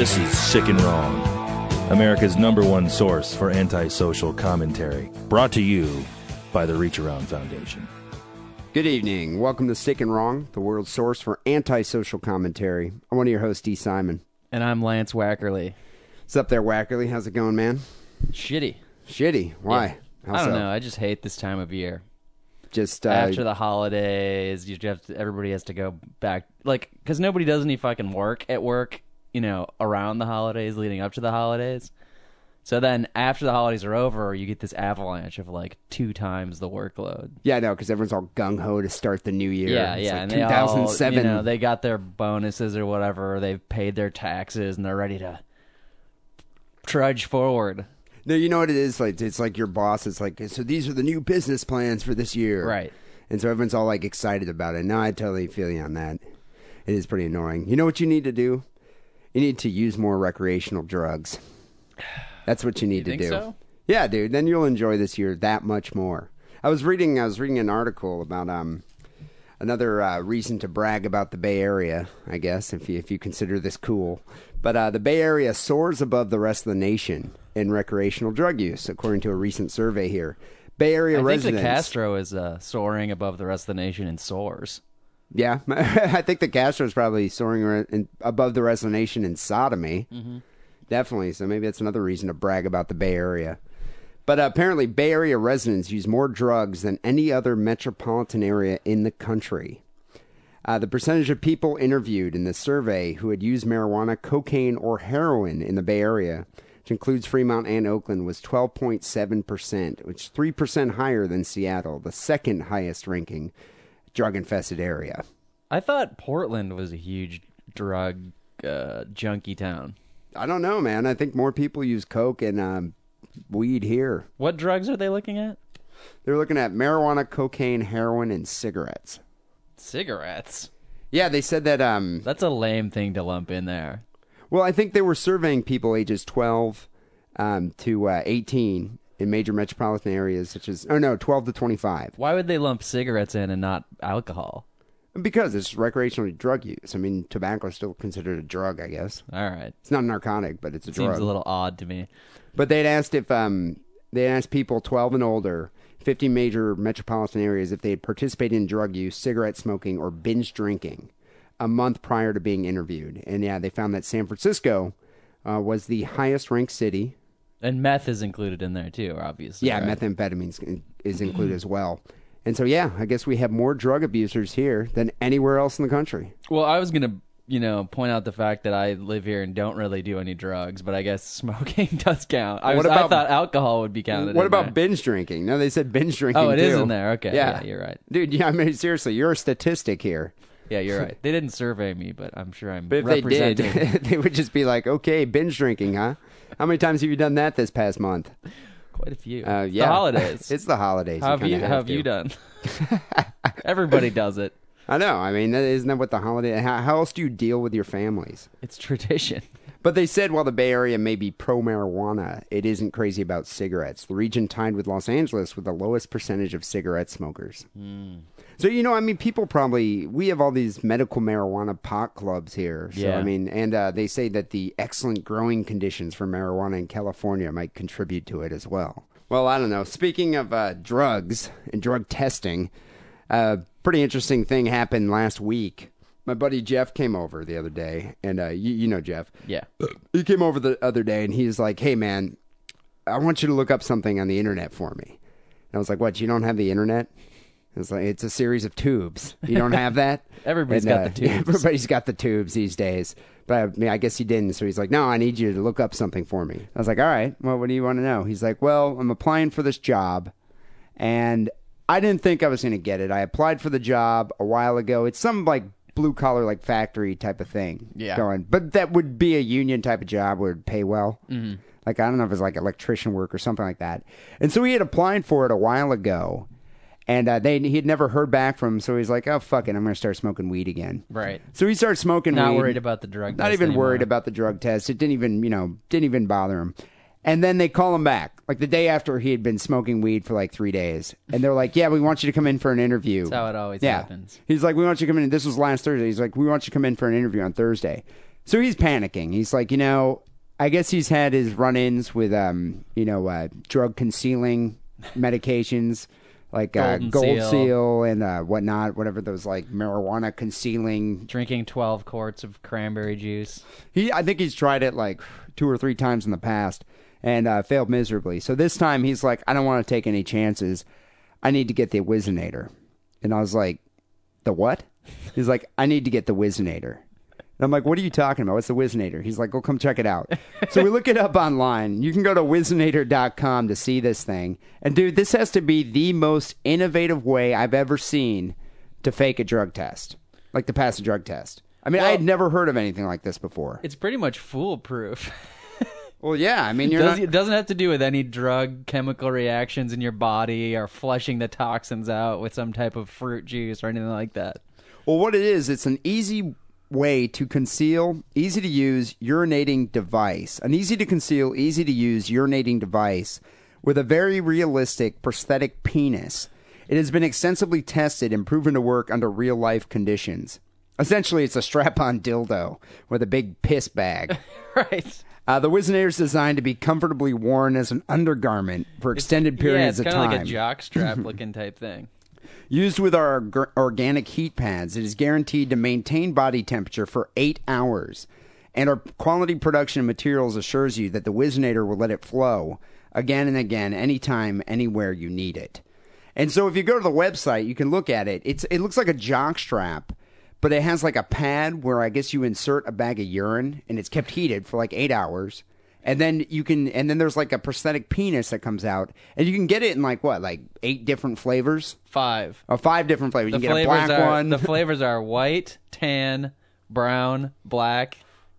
This is Sick and Wrong, America's number one source for antisocial commentary. Brought to you by the Reach Around Foundation. Good evening. Welcome to Sick and Wrong, the world's source for antisocial commentary. I'm one of your hosts, D. Simon. And I'm Lance Wackerly. What's up there, Wackerly? How's it going, man? Shitty. Shitty. Why? How I don't so? know. I just hate this time of year. Just uh, After the holidays, you have to, everybody has to go back, like, because nobody does any fucking work at work, you know, around the holidays, leading up to the holidays. So then, after the holidays are over, you get this avalanche of like two times the workload. yeah, no, because everyone's all gung ho to start the new year. Yeah, It's yeah, like and they all, 2007. you know, they got their bonuses or whatever. They've paid their taxes and they're ready to trudge forward. no, you know what it is? Like it's like your boss. It's like so. These are the new business plans for this year, Right. And so everyone's all like excited about it. No, I totally feel you on that. It is pretty annoying. You know what you need to do? You need to use more recreational drugs. That's what you need You to think do. so? Yeah, dude. Then you'll enjoy this year that much more. I was reading. I was reading an article about um another uh, reason to brag about the Bay Area. I guess if you if you consider this cool, but uh, the Bay Area soars above the rest of the nation in recreational drug use, according to a recent survey here. Bay Area I think residents. the Castro is uh, soaring above the rest of the nation in soars. Yeah, I think the Castro's probably soaring in, above the rest of the nation in sodomy. Definitely. So maybe that's another reason to brag about the Bay Area. But uh, apparently, Bay Area residents use more drugs than any other metropolitan area in the country. Uh, the percentage of people interviewed in the survey who had used marijuana, cocaine, or heroin in the Bay Area, which includes Fremont and Oakland, was 12.7%, which is 3% higher than Seattle, the second highest ranking drug infested area. I thought Portland was a huge drug uh, junkie town. I don't know, man. I think more people use coke and um, weed here. What drugs are they looking at? They're looking at marijuana, cocaine, heroin, and cigarettes. Cigarettes. Yeah, they said that. Um, That's a lame thing to lump in there. well, I think they were surveying people ages 12 um, to uh, 18 in major metropolitan areas, such as oh no, 12 to 25, Why would they lump cigarettes in and not alcohol? because it's recreational drug use. I mean, tobacco is still considered a drug, I guess. All right. It's not a narcotic, but it's a Seems drug. a little odd to me. But they'd asked if um they asked people 12 and older, 50 major metropolitan areas, if they had participated in drug use, cigarette smoking, or binge drinking a month prior to being interviewed. And yeah, they found that San Francisco uh, was the highest ranked city. And meth is included in there too, obviously. Yeah, right? methamphetamine is included as well. And so yeah, I guess we have more drug abusers here than anywhere else in the country. Well, I was gonna, you know, point out the fact that I live here and don't really do any drugs, but I guess smoking does count. I, was, I thought alcohol would be counted. What about there. binge drinking? No, they said binge drinking. Oh, it too. is in there. Okay, Yeah. yeah, you're right. dude. Yeah, I mean seriously, you're a statistic here. Yeah, you're right. They didn't survey me, but I'm sure I'm But if they did, they would just be like, "Okay, binge drinking, huh? How many times have you done that this past month?" quite a few. Uh, yeah, The holidays. it's the holidays. how have kinda you how have you done? Everybody does it. I know. I mean, isn't that what the holiday? How, how else do you deal with your families? It's tradition. But they said while the Bay Area may be pro marijuana, it isn't crazy about cigarettes. The region tied with Los Angeles with the lowest percentage of cigarette smokers. Hmm. So you know, I mean, people probably we have all these medical marijuana pot clubs here. So Yeah. I mean, and uh, they say that the excellent growing conditions for marijuana in California might contribute to it as well. Well, I don't know. Speaking of uh, drugs and drug testing, a pretty interesting thing happened last week. My buddy Jeff came over the other day, and uh, you, you know Jeff Yeah. he came over the other day and he's like, "Hey man, I want you to look up something on the internet for me." And I was like, "What? You don't have the internet?" It's like it's a series of tubes. You don't have that. Everybody's And, got uh, the tubes. Everybody's got the tubes these days. But I, mean, I guess he didn't. So he's like, "No, I need you to look up something for me." I was like, "All right. Well, what do you want to know?" He's like, "Well, I'm applying for this job, and I didn't think I was going to get it. I applied for the job a while ago. It's some like blue collar like factory type of thing Yeah. going, but that would be a union type of job where it'd pay well. Mm-hmm. Like I don't know if it's like electrician work or something like that. And so he had applied for it a while ago, and uh, they he had never heard back from. him, So he's like, "Oh fuck it, I'm going to start smoking weed again." Right. So he started smoking weed. Not weed. worried about the drug. Test. Not even anymore. worried about the drug test. It didn't even, you know, didn't even bother him. And then they call him back, like the day after he had been smoking weed for like three days. And they're like, "Yeah, we want you to come in for an interview." That's how it always yeah. happens. He's like, "We want you to come in." This was last Thursday. He's like, "We want you to come in for an interview on Thursday." So he's panicking. He's like, you know, I guess he's had his run-ins with, um, you know, uh, drug concealing medications like uh, Gold Seal. Seal, and uh, whatnot, whatever those like marijuana concealing. Drinking 12 quarts of cranberry juice. He, I think he's tried it like two or three times in the past and uh, failed miserably. So this time he's like, I don't want to take any chances. I need to get the Whizzinator. And I was like, the what? He's like, I need to get the Whizzinator. And I'm like, what are you talking about? What's the Whizzinator? He's like, well, come check it out. so we look it up online. You can go to Whizzinator.com to see this thing. And dude, this has to be the most innovative way I've ever seen to fake a drug test, like to pass a drug test. I mean, I had never heard of anything like this before. It's pretty much foolproof. Well, yeah. I mean, you're Does, not. it doesn't have to do with any drug chemical reactions in your body or flushing the toxins out with some type of fruit juice or anything like that. Well, what it is, it's an easy way to conceal, easy to use urinating device. An easy to conceal, easy to use urinating device with a very realistic prosthetic penis. It has been extensively tested and proven to work under real life conditions. Essentially, it's a strap on dildo with a big piss bag. right. Uh, the Whizzinator is designed to be comfortably worn as an undergarment for extended periods yeah, it's of kind time. of like a jock strap looking type thing. Used with our org- organic heat pads, it is guaranteed to maintain body temperature for eight hours. And our quality production of materials assures you that the Whizzinator will let it flow again and again, anytime, anywhere you need it. And so if you go to the website, you can look at it. It's it looks like a jock strap, but it has like a pad where I guess you insert a bag of urine and it's kept heated for like eight hours. And then you can, and then there's like a prosthetic penis that comes out, and you can get it in like what, like eight different flavors, Five. or five different flavors. The you can get a black are one. the flavors are white, tan, brown, black,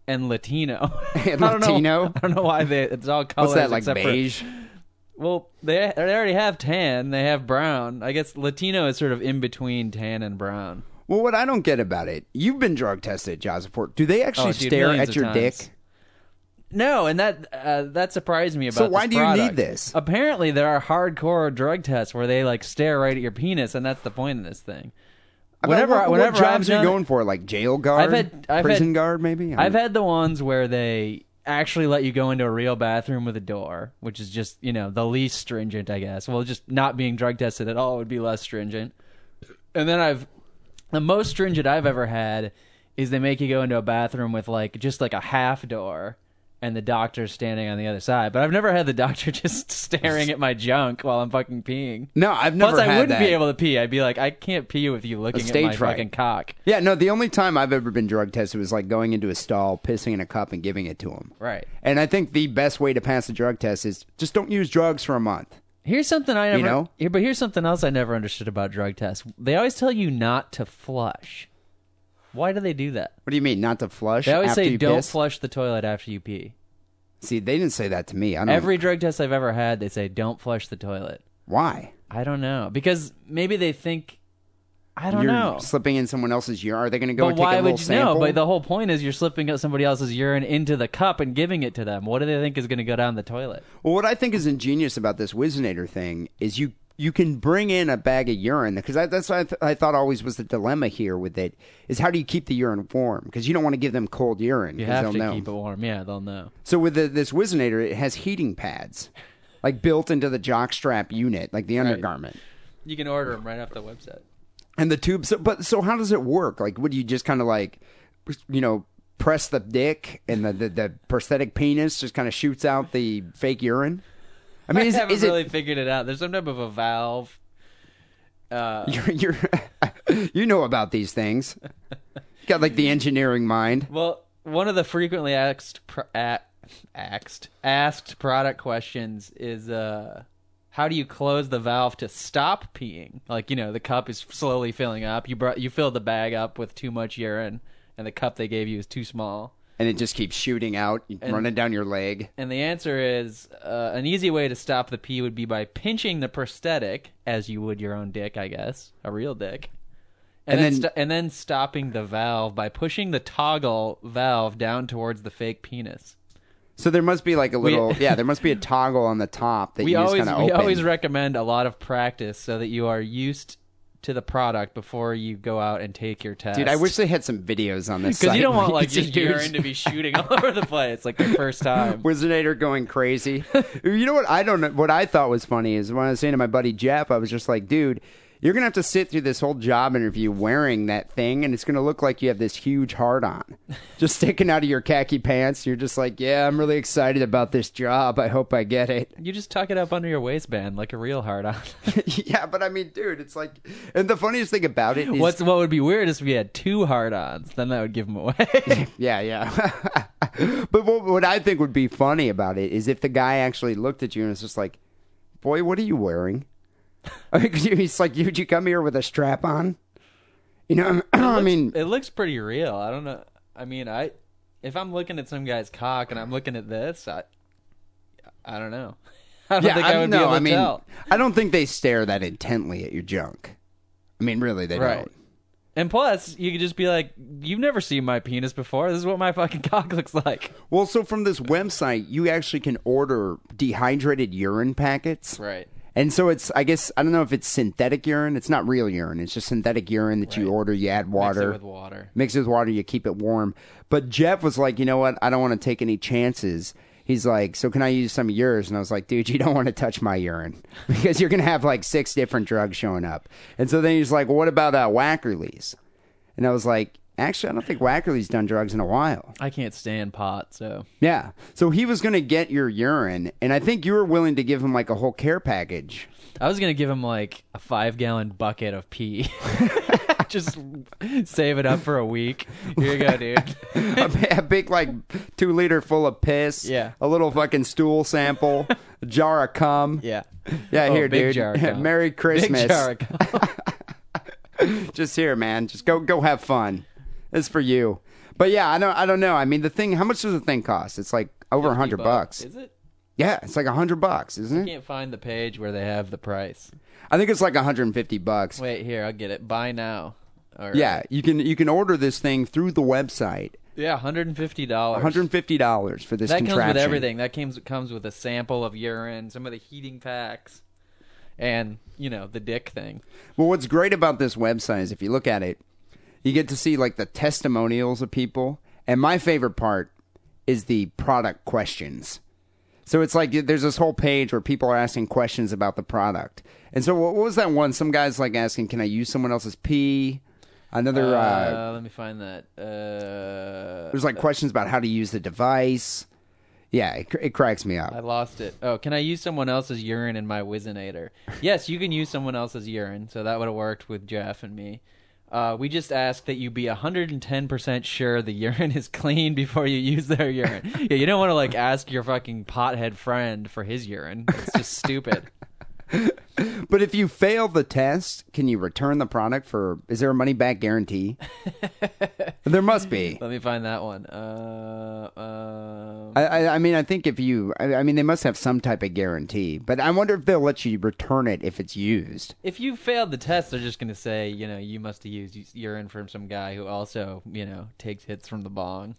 and Latino. And I don't know- Latino? I don't know why they. It's all colors. What's that like except for- beige? well, they they already have tan. They have brown. I guess Latino is sort of in between tan and brown. Well, what I don't get about it, you've been drug tested, Joseph. Do they actually Oh, dude, stare at your times. dick? No, and that uh, that surprised me about. So why do you need this? Apparently, there are hardcore drug tests where they like stare right at your penis, and that's the point of this thing. I mean, Whenever, what, what whenever jobs I've are you going for? Like jail guard, I've had- I've prison had- guard, maybe. I've had the ones where they actually let you go into a real bathroom with a door, which is just, you know, the least stringent, I guess. Well, just not being drug tested at all would be less stringent. And then I've the most stringent I've ever had is they make you go into a bathroom with like just like a half door and the doctor's standing on the other side. But I've never had the doctor just staring at my junk while I'm fucking peeing. no, I've never. Plus, I wouldn't that. be able to pee. I'd be like, I can't pee with you looking at my fright. fucking cock. Yeah, no. The only time I've ever been drug tested was like going into a stall, pissing in a cup, and giving it to him. Right. And I think the best way to pass a drug test is just don't use drugs for a month. Here's something I never. know? But here's something else I never understood about drug tests. They always tell you not to flush. Why do they do that? What do you mean, not to flush? They always after say you don't piss? flush the toilet after you pee. See, they didn't say that to me. I don't. Every drug test I've ever had, they say don't flush the toilet. why? I don't know because maybe they think. I don't You're know. slipping in someone else's urine. Are they going to go But and take why a little would you sample? know? But the whole point is you're slipping somebody else's urine into the cup and giving it to them. What do they think is going to go down the toilet? Well, what I think is ingenious about this Whizzinator thing is you you can bring in a bag of urine because that's what I, th- I thought always was the dilemma here with it is how do you keep the urine warm because you don't want to give them cold urine You have they'll to know. keep it warm. Yeah, they'll know. So with the, this Whizzinator, it has heating pads like built into the jockstrap unit, like the undergarment. You can order them right off the website. And the tube. So, but so how does it work? Like, would you just kind of like, you know, press the dick and the the, the prosthetic penis just kind of shoots out the fake urine? I mean, is, haven't is really it figured it out. There's some type of a valve. Uh, you're, you're you know about these things? Got like the engineering mind. well, one of the frequently asked pro- asked asked product questions is uh how do you close the valve to stop peeing? Like, you know, the cup is slowly filling up. You brought you filled the bag up with too much urine and the cup they gave you is too small. And it just keeps shooting out, running down your leg. And the answer is uh, an easy way to stop the pee would be by pinching the prosthetic, as you would your own dick, I guess, a real dick, and, And then, then- sto- and then stopping the valve by pushing the toggle valve down towards the fake penis. So there must be like a little, yeah, there must be a toggle on the top that We you just always kind of we always recommend a lot of practice so that you are used to the product before you go out and take your test. Dude, I wish they had some videos on this because you don't want like your urine to be shooting all over the place like the first time. Wizardator going crazy. you know what I don't know what I thought was funny is when I was saying to my buddy Jeff, I was just like, dude, you're gonna have to sit through this whole job interview wearing that thing and it's gonna look like you have this huge heart on. Just sticking out of your khaki pants. You're just like, Yeah, I'm really excited about this job. I hope I get it. You just tuck it up under your waistband like a real hard on. yeah, but I mean, dude, it's like and the funniest thing about it is What's what would be weird is if we had two hard ons, then that would give them away. Yeah, yeah. but what, what I think would be funny about it is if the guy actually looked at you and was just like, "Boy, what are you wearing?" I mean, he's like, "Did you come here with a strap on?" You know, I mean, it looks pretty real. I don't know. I mean, I if I'm looking at some guy's cock and I'm looking at this, I I don't know. I don't yeah, think I, would no, be able to I mean, tell. I don't think they stare that intently at your junk. I mean, really, they Right. don't. And plus, you could just be like, "You've never seen my penis before. This is what my fucking cock looks like." Well, so from this website, you actually can order dehydrated urine packets. Right. And so it's, I guess, I don't know if it's synthetic urine. It's not real urine. It's just synthetic urine that you order. You add Mix water. it with water. mix it with water, you keep it warm. But Jeff was like, you know what? I don't want to take any chances. He's like, so can I use some of yours? And I was like, dude, you don't want to touch my urine because you're gonna have like six different drugs showing up. And so then he's like, well, what about uh, Wackerly's? And I was like, actually, I don't think Wackerly's done drugs in a while. I can't stand pot, so Yeah. So he was gonna get your urine, and I think you were willing to give him like a whole care package. I was gonna give him like a five gallon bucket of pee. Just save it up for a week. Here you go, dude. a, a big like two liter full of piss. Yeah. A little fucking stool sample, a jar of cum. Yeah. Yeah, Oh, here, dude. jar of cum. Merry Christmas. Big jar of cum. Just here, man. Just go, go have fun. It's for you. But yeah, I don't, I don't know. I mean, the thing. How much does the thing cost? It's like over a hundred bucks. Is it? Yeah, it's like a hundred bucks, isn't it? You can't find the page where they have the price. I think it's like a hundred and fifty bucks. Wait, here, I'll get it. Buy now. All right. Yeah, you can you can order this thing through the website. Yeah, hundred and fifty dollars. One hundred and fifty dollars for this That comes contraption. with everything. That comes comes with a sample of urine, some of the heating packs, and you know the dick thing. Well, what's great about this website is if you look at it, you get to see like the testimonials of people, and my favorite part is the product questions. So it's like there's this whole page where people are asking questions about the product. And so what was that one? Some guys like asking, "Can I use someone else's pee?" Another uh, Uh, let me find that. Uh, there's like questions about how to use the device. Yeah, it, it cracks me up. I lost it. Oh, can I use someone else's urine in my Whizzinator? yes, you can use someone else's urine. So that would have worked with Jeff and me. Uh, we just ask that you be 110% sure the urine is clean before you use their urine. yeah, you don't want to like ask your fucking pothead friend for his urine. It's just stupid. But if you fail the test, can you return the product for? Is there a money back guarantee? there must be. Let me find that one. Uh, um, I, I, I mean, I think if you, I, I mean, they must have some type of guarantee. But I wonder if they'll let you return it if it's used. if you failed the test, they're just going to say, you know, you must have used urine from some guy who also, you know, takes hits from the bong.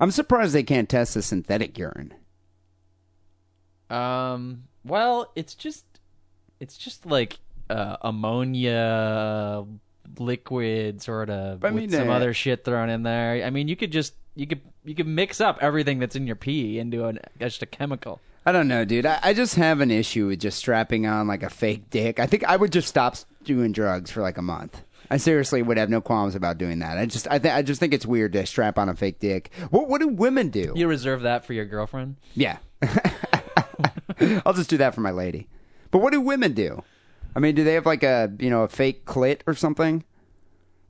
I'm surprised they can't test the synthetic urine. Um. Well, it's just, it's just like uh, ammonia liquid, sort of, I with mean, some uh, other shit thrown in there. I mean, you could just, you could, you could mix up everything that's in your pee into an, just a chemical. I don't know, dude. I, I just have an issue with just strapping on like a fake dick. I think I would just stop doing drugs for like a month. I seriously would have no qualms about doing that. I just, I, th- I just think it's weird to strap on a fake dick. What, what do women do? You reserve that for your girlfriend. Yeah. I'll just do that for my lady. But what do women do? I mean, do they have like a you know a fake clit or something,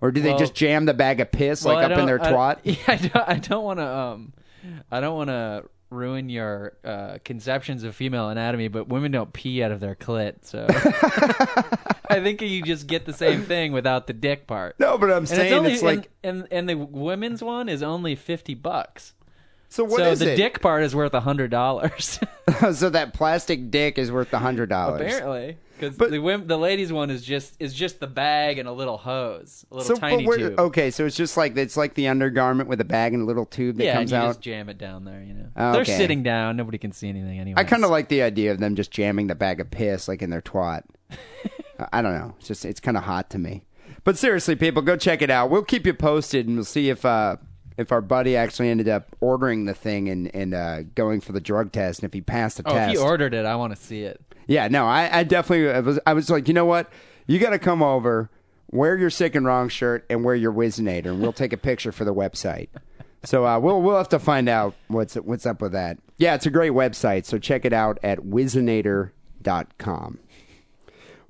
or do they Well- just jam the bag of piss Well, I like up in don't- their I- twat? Yeah, I don't, I don't want to. Um, I don't want to ruin your uh, conceptions of female anatomy, but women don't pee out of their clit, so I think you just get the same thing without the dick part. No, but I'm saying it's only it's like and, and and the women's one is only fifty bucks. So. What so is the it? dick part is worth a hundred dollars so that plastic dick is worth a hundred dollars. apparently. Because the the ladies one is just is just the bag and a little hose, a So, little tiny tube. okay, so it's just like it's like the undergarment with a bag and a little tube that yeah, comes and you out. just jam it down there. You know, Oh, they're sitting down. Nobody can see anything anyway. I kind of like the idea of them just jamming the bag of piss like in their twat. I don't know. It's just it's kind of hot to me. But seriously, people, go check it out. We'll keep you posted, and we'll see if uh, if our buddy actually ended up ordering the thing and and uh, going for the drug test, and if he passed the Oh, test. if he ordered it, I want to see it. Yeah, no, I, I definitely I was. I was like, you know what? You got to come over, wear your sick and wrong shirt, and wear your Whizzinator, and we'll take a picture for the website. So uh, we'll we'll have to find out what's what's up with that. Yeah, it's a great website. So check it out at Whizzinator.com.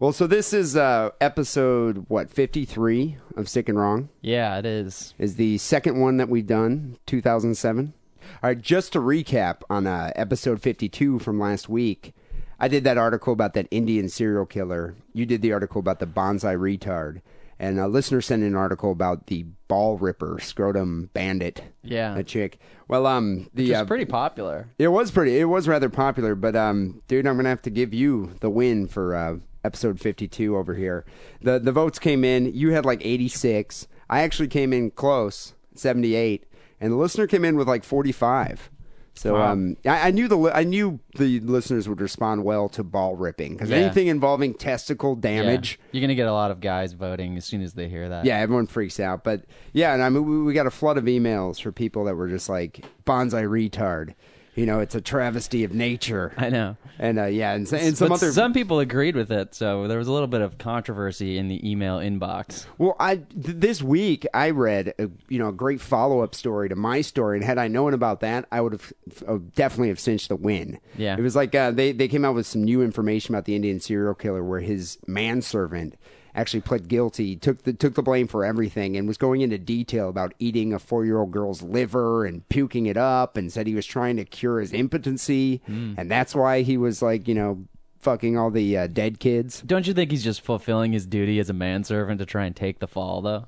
Well, so this is uh, episode what fifty three of Sick and Wrong Yeah, it is. is the second one that we've done, 2007. All right, just to recap on uh, episode 52 from last week, I did that article about that Indian serial killer. You did the article about the bonsai retard. And a listener sent in an article about the ball ripper, scrotum bandit, Yeah. a chick. Well, um, the It's uh, pretty popular. it was pretty. It was rather popular, but um, dude, I'm gonna have to give you the win for uh, episode 52 over here. the The votes came in. You had like 86. I actually came in close, 78, and the listener came in with like 45. So Wow. um, I, I knew the li- I knew the listeners would respond well to ball ripping because Yeah. anything involving testicle Yeah. damage. You're gonna get a lot of guys voting as soon as they hear that. Yeah, everyone freaks out. But yeah, and I mean, we, we got a flood of emails for people that were just like bonsai retard. You know, it's a travesty of nature. I know. And uh, yeah, and, and some but other. some people agreed with it, so there was a little bit of controversy in the email inbox. well, I th- this week I read a, you know a great follow up story to my story, and had I known about that, I would have uh, definitely have cinched the win. Yeah. it was like uh, they they came out with some new information about the Indian serial killer, where his manservant actually pled guilty, took the took the blame for everything, and was going into detail about eating a four year old girl's liver and puking it up, and said he was trying to cure his impotency, and that's why he was like you know fucking all the uh, dead kids. Don't you think he's just fulfilling his duty as a manservant to try and take the fall, though?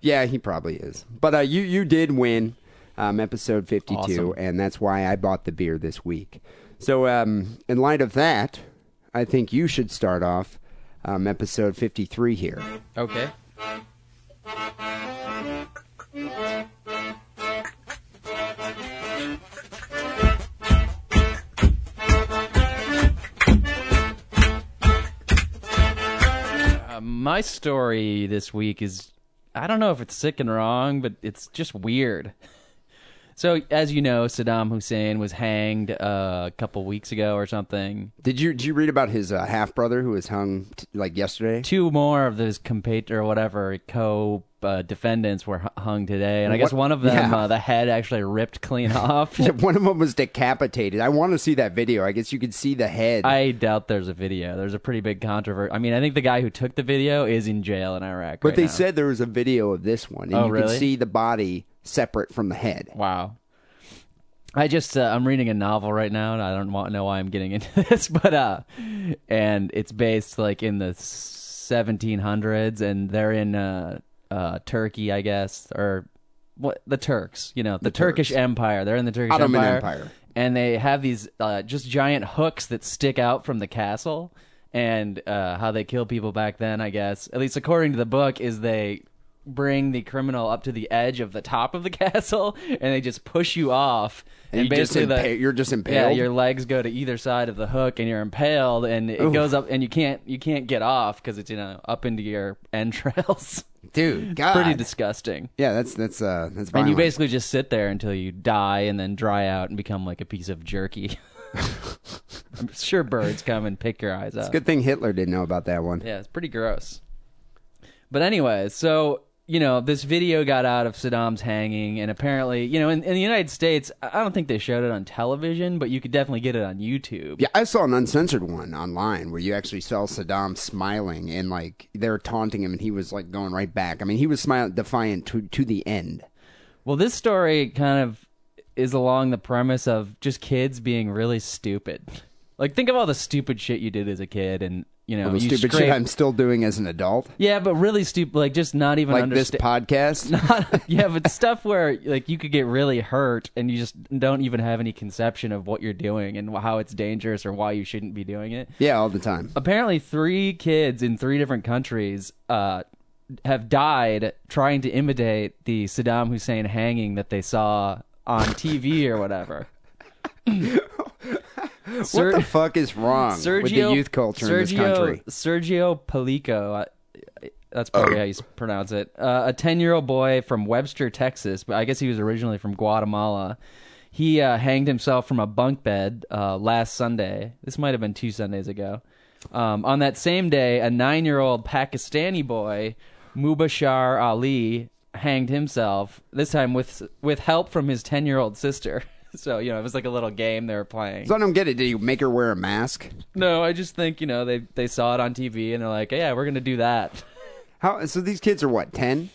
Yeah, he probably is. But uh, you you did win um, episode fifty two, Awesome. and that's why I bought the beer this week. So um, in light of that, I think you should start off um, episode fifty three here. Okay. Uh, my story this week is I don't know if it's sick and wrong, but it's just weird. So, as you know, Saddam Hussein was hanged uh, a couple weeks ago or something. Did you did you read about his uh, half brother who was hung t- like yesterday? two more of those compate or whatever co uh, defendants were hu- hung today, and I guess What- one of them, yeah. uh, the head actually ripped clean off. One of them was decapitated. I want to see that video. I guess you could see the head. I doubt there's a video. There's a pretty big controversy. I mean, I think the guy who took the video is in jail in Iraq. but right they now. said there was a video of this one, and Oh, you really? could see the body separate from the head. Wow. I just uh, I'm reading a novel right now, and I don't want know why I'm getting into this, but uh, and it's based like in the 1700s, and they're in uh, uh, Turkey, I guess, or what the Turks, you know, the, Turkish Turks. Empire. They're in the Turkish Ottoman Empire, Empire. and they have these uh, just giant hooks that stick out from the castle. And uh, how they kill people back then, I guess, at least according to the book, is they bring the criminal up to the edge of the top of the castle, and they just push you off. And, you just basically, the- you're just impaled. yeah, your legs go to either side of the hook, and you're impaled, and it goes up, and you can't you can't get off because it's you know up into your entrails. Dude, God. Pretty disgusting. yeah, that's that's uh that's And you basically just sit there until you die, and then dry out and become like a piece of jerky. I'm sure birds come and pick your eyes out. Good thing Hitler didn't know about that one. Yeah, it's pretty gross. But anyway, so you know, this video got out of Saddam's hanging, and apparently, you know, in, in the United States, I don't think they showed it on television, but you could definitely get it on YouTube. Yeah, I saw an uncensored one online where you actually saw Saddam smiling and like they were taunting him and he was like going right back. I mean, he was smiling defiant to to the end. Well, this story kind of is along the premise of just kids being really stupid. Like, think of all the stupid shit you did as a kid, and you know, The you stupid scrape- shit I'm still doing as an adult, Yeah, but really stupid. Like, just not even like this podcast. yeah, but stuff where like you could get really hurt and you just don't even have any conception of what you're doing and how it's dangerous or why you shouldn't be doing it. yeah, all the time. Apparently, three kids in three different countries uh, have died trying to imitate the Saddam Hussein hanging that they saw on TV or whatever. What the fuck is wrong Sergio, with the youth culture Sergio, in this country? Sergio Pelico. uh, That's probably how you pronounce it. Uh, a 10 year old boy from Webster, Texas, but I guess he was originally from Guatemala. He uh, hanged himself from a bunk bed uh, last Sunday. This might have been two Sundays ago. Um, on that same day, a nine year old Pakistani boy, Mubashar Ali, hanged himself, this time with, with help from his 10 year old sister. So, you know, it was like a little game they were playing. So I don't get it. Did you make her wear a mask? No, I just think you know they they saw it on TV and they're like, yeah, we're gonna do that. How? So these kids are what? Ten?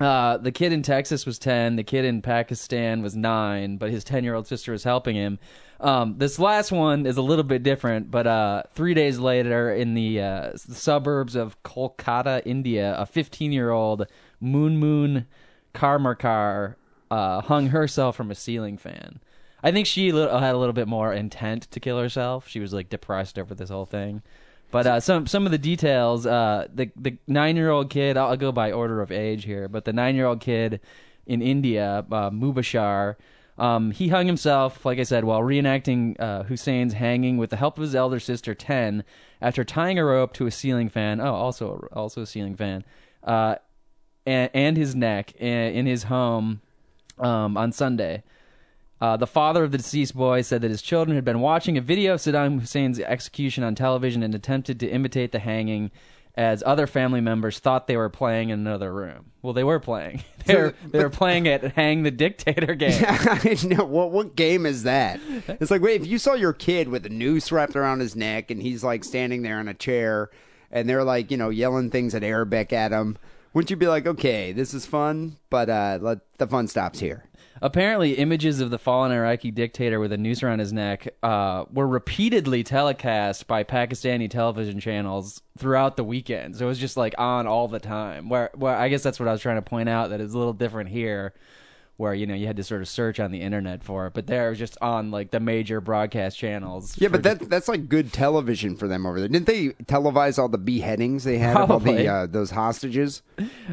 Uh, the kid in Texas was ten. The kid in Pakistan was nine, but his ten year old sister was helping him. Um, this last one is a little bit different, but uh, three days later, in the uh, suburbs of Kolkata, India, a 15 year old Moon Moon Karmarkar uh, hung herself from a ceiling fan. I think she li- had a little bit more intent to kill herself. She was like depressed over this whole thing. But uh, some some of the details, uh, the the nine year old kid, I'll, I'll go by order of age here, but the nine year old kid in India, uh, Mubashar, um, he hung himself, like I said, while reenacting uh, Hussein's hanging with the help of his elder sister Ten, after tying a rope to a ceiling fan. Oh, also also a ceiling fan, uh, and, and his neck in, in his home um, on Sunday. Uh, the father of the deceased boy said that his children had been watching a video of Saddam Hussein's execution on television and attempted to imitate the hanging as other family members thought they were playing in another room. Well, they were playing. They were, they were playing at Hang the Dictator game. I know. What what game is that? It's like wait, if you saw your kid with a noose wrapped around his neck and he's like standing there in a chair and they're like you know yelling things at Arabic at him, wouldn't you be like, okay, this is fun, but uh, let the fun stops here? Apparently, images of the fallen Iraqi dictator with a noose around his neck uh, were repeatedly telecast by Pakistani television channels throughout the weekend. So it was just like on all the time. Where, where I guess that's what I was trying to point out that it's a little different here, where you know you had to sort of search on the internet for it, but there it was just on like the major broadcast channels. Yeah, but that that's like good television for them over there. Didn't they televise all the beheadings they had of all the uh, those hostages?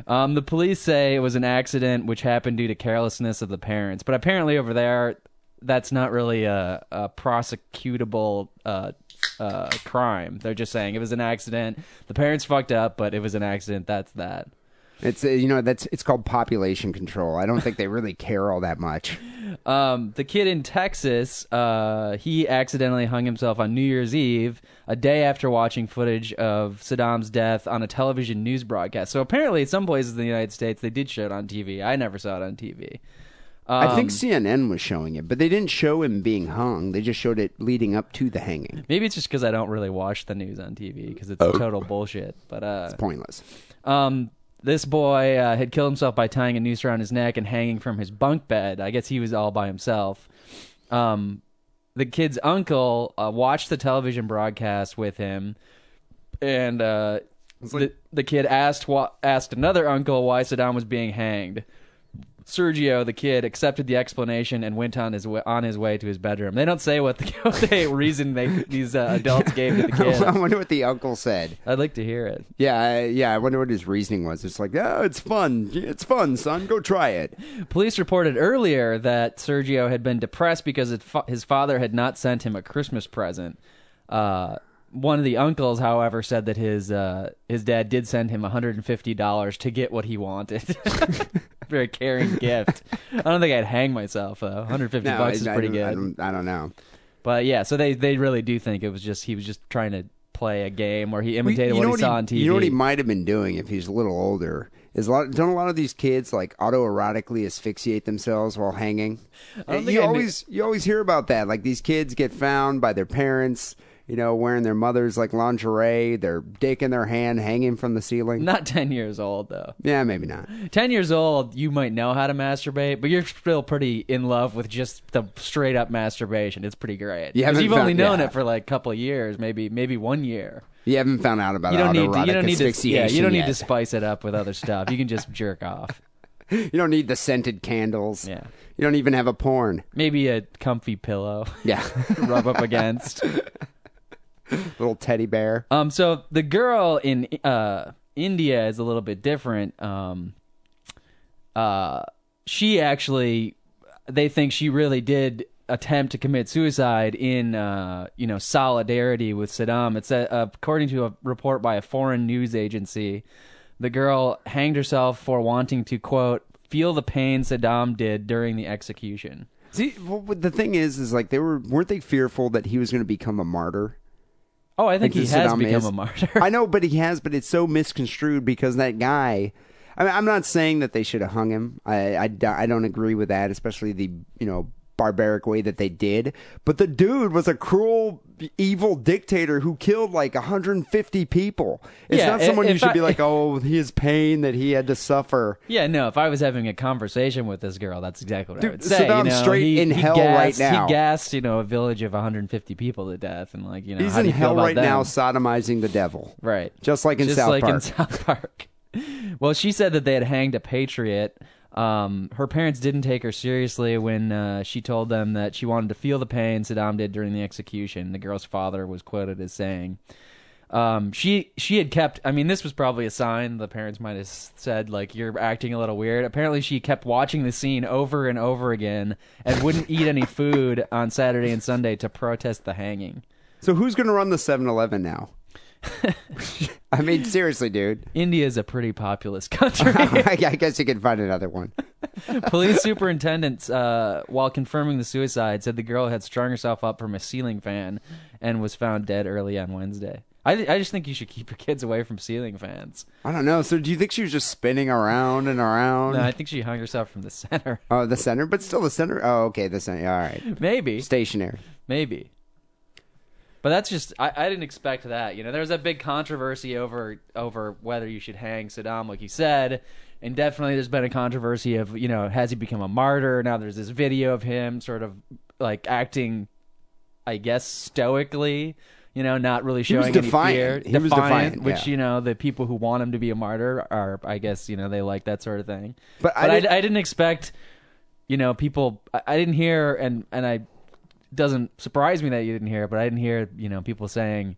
Um, the police say it was an accident which happened due to carelessness of the parents, but apparently over there, that's not really a, a prosecutable uh, uh, crime. They're just saying it was an accident. The parents fucked up, but it was an accident. That's that. It's uh, you know that's it's called population control. I don't think they really care all that much. Um, the kid in Texas, uh, he accidentally hung himself on New Year's Eve, a day after watching footage of Saddam's death on a television news broadcast. So apparently, some places in the United States they did show it on TV. I never saw it on TV. I think Um, CNN was showing it, but they didn't show him being hung. They just showed it leading up to the hanging. Maybe it's just because I don't really watch the news on TV because it's total bullshit. But uh, Pointless. um, this boy uh, had killed himself by tying a noose around his neck and hanging from his bunk bed. I guess he was all by himself. Um, the kid's uncle uh, watched the television broadcast with him, and uh, the, the kid asked wa- asked another uncle why Saddam was being hanged. Sergio, the kid, accepted the explanation and went on his way, on his way to his bedroom. They don't say what the, what reason they these uh, adults gave to the kid. I wonder what the uncle said. I'd like to hear it. Yeah, I, yeah. I wonder what his reasoning was. It's like, oh, it's fun. It's fun, son. Go try it. Police reported earlier that Sergio had been depressed because it fa- his father had not sent him a Christmas present. Uh, one of the uncles, however, said that his uh, his dad did send him $150 to get what he wanted. Very caring gift. I don't think I'd hang myself though. 150 No, bucks is I- I pretty I good. don't, I don't know. But yeah, so they they really do think it was just he was just trying to play a game where he imitated what he saw on TV. You know what he might have been doing if he's a little older is a lot. Don't a lot of these kids like autoerotically asphyxiate themselves while hanging? I you I knew- always you always hear about that. Like these kids get found by their parents. You know, wearing their mother's like lingerie, their dick in their hand, hanging from the ceiling. Not 10 years old though. Yeah, maybe not. 10 years old, you might know how to masturbate, but you're still pretty in love with just the straight up masturbation. It's pretty great. You 'Cause haven't you've only known yeah. it for like a couple of years, maybe maybe one year. You haven't found out about You don't need autoerotic to, you don't need to, asphyxiation yeah, you don't need to spice it up with other stuff. You can just jerk off. You don't need the scented candles. Yeah. You don't even have a porn. Maybe a comfy pillow Yeah. rub up against. Little teddy bear. Um, so the girl in uh India is a little bit different. Um, uh, she actually, they think she really did attempt to commit suicide in uh, you know solidarity with Saddam. It's a, according to a report by a foreign news agency. The girl hanged herself for wanting to quote feel the pain Saddam did during the execution. See, well, the thing is, is like they were weren't they fearful that he was going to become a martyr? Oh, I think he has Saddam become is- a martyr. I know, but he has, but it's so misconstrued because that guy. I mean, I'm not saying that they should have hung him. I, I, I don't agree with that, especially the you know barbaric way that they did. But the dude was a cruel, evil dictator who killed like 150 people. It's Yeah, not someone you should I- be like, oh, his pain that he had to suffer. Yeah, no. If I was having a conversation with this girl, that's exactly what I would say. Saddam's you know, straight he, in he hell right now. He gassed, you know, a village of 150 people to death, and like, you know, He's how in do you feel hell about right now, sodomizing the devil. right? Just like in Just South like in South Park. well, she said that they had hanged a patriot. Um, her parents didn't take her seriously when uh, she told them that she wanted to feel the pain Saddam did during the execution. The girl's father was quoted as saying, um, "She she had kept. I mean, this was probably a sign the parents might have said like you're acting a little weird. Apparently, she kept watching the scene over and over again and wouldn't eat any food on Saturday and Sunday to protest the hanging." So who's going to run the 7-Eleven now? I mean, seriously, dude. India is a pretty populous country. I guess you can find another one. Police superintendents, uh, while confirming the suicide, said the girl had strung herself up from a ceiling fan and was found dead early on Wednesday. I, I just think you should keep your kids away from ceiling fans. I don't know. So do you think she was just spinning around and around? No, I think she hung herself from the center. Oh, the center, but still the center. Oh, okay, the center. All right, Maybe, stationary. maybe. But that's just I, I didn't expect that. You know, there was a big controversy over over whether you should hang Saddam, like you said, and definitely there's been a controversy of you know has he become a martyr? Now there's this video of him sort of like acting, I guess stoically. You know, not really showing He was showing any defiant. fear. He was defiant, which yeah. you know the people who want him to be a martyr are, I guess, you know, they like that sort of thing. But I but I, didn't- I didn't expect, you know, people. I, I didn't hear, and and I doesn't surprise me that you didn't hear it, but I didn't hear, you know, people saying,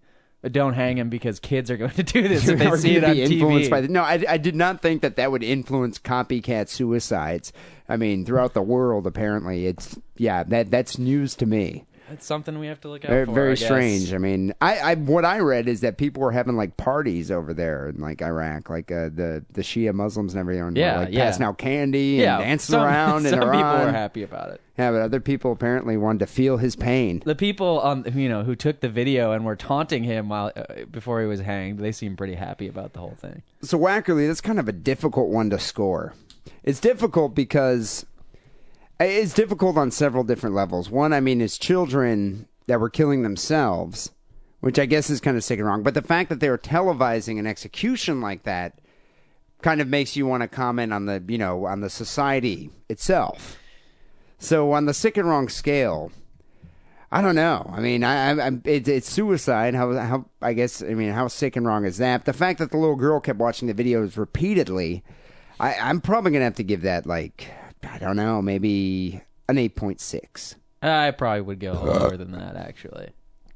"Don't hang him because kids are going to do this if they see it on TV." by the, no, I, I did not think that that would influence copycat suicides. I mean, throughout the world, apparently, it's yeah, that that's news to me. It's something we have to look out Very, for. very I strange. I mean, I, I what I read is that people were having like parties over there in like Iraq, like uh, the the Shia Muslims and everything. were, Yeah, like yeah. passing out candy and Yeah, dancing some, around Some people Iran. were happy about it. Yeah, but other people apparently wanted to feel his pain. The people on, you know, who took the video and were taunting him while uh, before he was hanged, they seemed pretty happy about the whole thing. So Wackerly, that's kind of a difficult one to score. It's difficult because it's difficult on several different levels. One, I mean, is children that were killing themselves, which I guess is kind of sick and wrong. But the fact that they were televising an execution like that kind of makes you want to comment on the, you know, on the society itself. So on the sick and wrong scale, I don't know. I mean, I, I, I'm, it, it's suicide. How, how, I guess, I mean, how sick and wrong is that? The fact that the little girl kept watching the videos repeatedly, I, I'm probably gonna have to give that like, I don't know, maybe an eight point six. I probably would go lower than that, actually.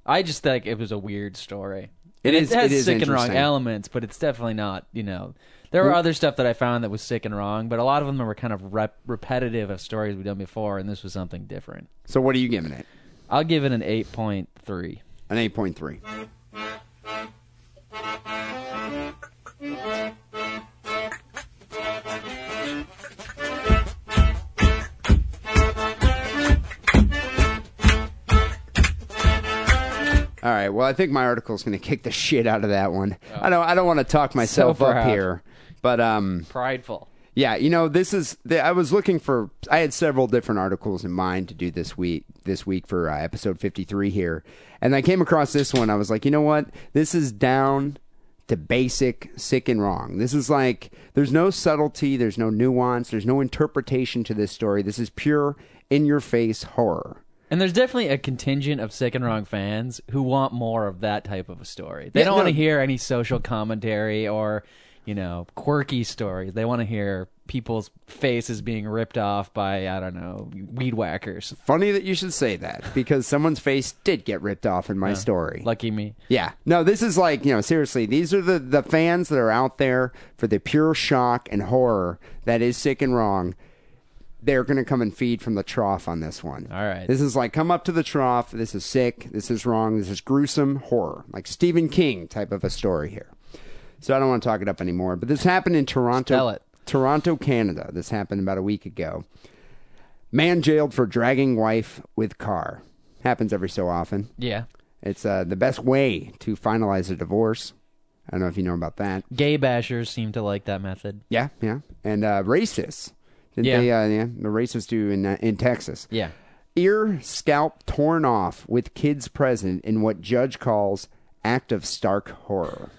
I just think it was a weird story. It And It has it is sick and wrong elements, but it's definitely not. You know, there were other stuff that I found that was sick and wrong, but a lot of them were kind of rep- repetitive of stories we've done before, and this was something different. So what are you giving it? I'll give it an eight point three. An eight point three. All right. Well, I think my article is going to kick the shit out of that one. I don't. I don't want to talk myself up here, but um, Prideful. yeah, you know, this is. The, I was looking for. I had several different articles in mind to do this week. This week for uh, episode fifty-three here, and I came across this one. I was like, you know what? This is down to basic, sick and wrong. This is like there's no subtlety, there's no nuance, there's no interpretation to this story. This is pure in-your-face horror. And there's definitely a contingent of sick and wrong fans who want more of that type of a story. They Yeah, don't want to hear any social commentary or, you know, quirky stories. They want to hear people's faces being ripped off by, I don't know, weed whackers. Funny that you should say that because someone's face did get ripped off in my story. Lucky me. Yeah. No, this is like, you know, seriously, these are the, the fans that are out there for the pure shock and horror that is sick and wrong. They're going to come and feed from the trough on this one. All right. This is like come up to the trough. This is sick. This is wrong. This is gruesome horror, like Stephen King type of a story here. So I don't want to talk it up anymore. But this happened in Toronto, it. Toronto, Canada. This happened about a week ago. Man jailed for dragging wife with car. Happens every so often. Yeah. It's uh, the best way to finalize a divorce. I don't know if you know about that. Gay bashers seem to like that method. Yeah, yeah, and uh, racists. Did Yeah. they? Uh, yeah, the racists do in uh, in Texas. Yeah. Ear, scalp torn off with kids present in what judge calls act of stark horror.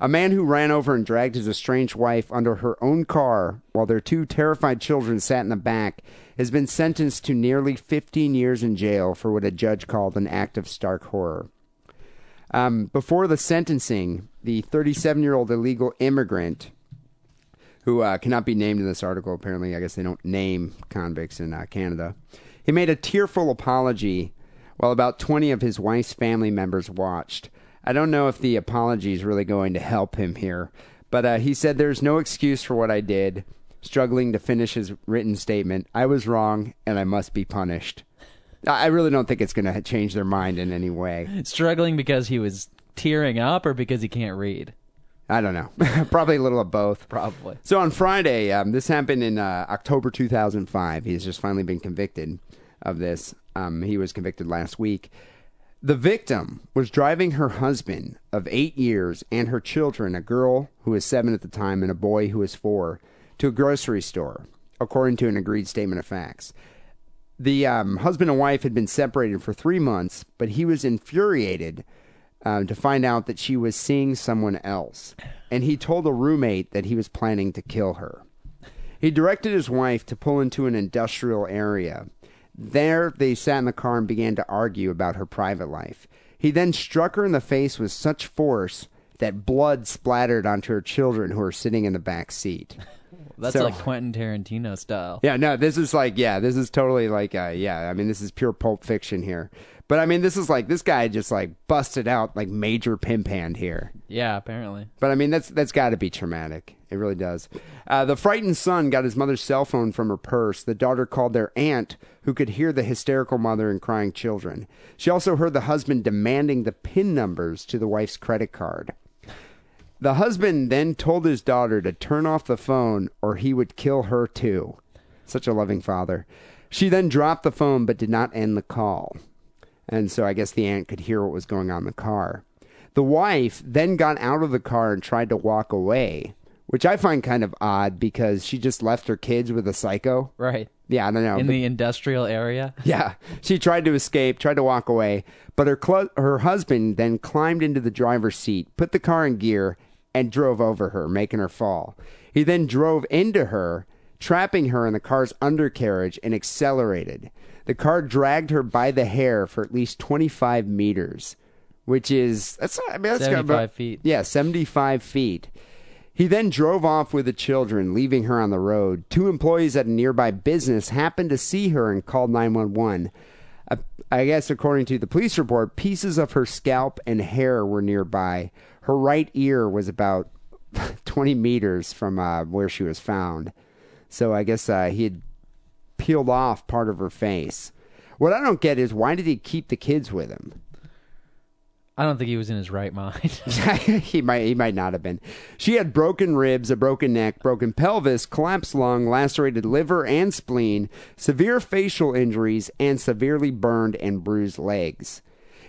A man who ran over and dragged his estranged wife under her own car while their two terrified children sat in the back has been sentenced to nearly 15 years in jail for what a judge called an act of stark horror. Um, before the sentencing, the 37 year old illegal immigrant, who uh, cannot be named in this article, apparently, I guess they don't name convicts in uh, Canada, he made a tearful apology while about 20 of his wife's family members watched. I don't know if the apology is really going to help him here, but uh, he said there's no excuse for what I did. Struggling to finish his written statement, I was wrong and I must be punished. I I really don't think it's going to change their mind in any way. Struggling because he was tearing up or because he can't read? I don't know. Probably a little of both. Probably. So on Friday, um, this happened in uh, October 2005. He's just finally been convicted of this. Um, he was convicted last week. The victim was driving her husband of eight years and her children, a girl who was seven at the time and a boy who was four, to a grocery store, according to an agreed statement of facts. The um, husband and wife had been separated for three months, but he was infuriated um, to find out that she was seeing someone else. And he told a roommate that he was planning to kill her. He directed his wife to pull into an industrial area. There, they sat in the car and began to argue about her private life. He then struck her in the face with such force that blood splattered onto her children who were sitting in the back seat. That's So- like Quentin Tarantino style. Yeah, no, this is like, yeah, this is totally like, uh, yeah, I mean, this is pure pulp fiction here. But I mean, this is like, this guy just like busted out like major pimp hand here. Yeah, apparently. But I mean, that's that's got to be traumatic. It really does. Uh, the frightened son got his mother's cell phone from her purse. The daughter called their aunt, who could hear the hysterical mother and crying children. She also heard the husband demanding the PIN numbers to the wife's credit card. The husband then told his daughter to turn off the phone or he would kill her too. Such a loving father. She then dropped the phone but did not end the call. And so I guess the aunt could hear what was going on in the car. The wife then got out of the car and tried to walk away, which I find kind of odd because she just left her kids with a psycho. Right. Yeah, I don't know. In but- the industrial area. yeah, she tried to escape, tried to walk away, but her her husband then climbed into the driver's seat, put the car in gear, and drove over her, making her fall. He then drove into her, trapping her in the car's undercarriage, and accelerated. The car dragged her by the hair for at least 25 meters, which is that's I mean that's got 75 about- feet. Yeah, 75 feet. He then drove off with the children, leaving her on the road. Two employees at a nearby business happened to see her and called 911. Uh, I guess, according to the police report, pieces of her scalp and hair were nearby. Her right ear was about 20 meters from uh, where she was found. So I guess uh, he had peeled off part of her face. What I don't get is why did he keep the kids with him? I don't think he was in his right mind. he might he might not have been. She had broken ribs, a broken neck, broken pelvis, collapsed lung, lacerated liver and spleen, severe facial injuries, and severely burned and bruised legs.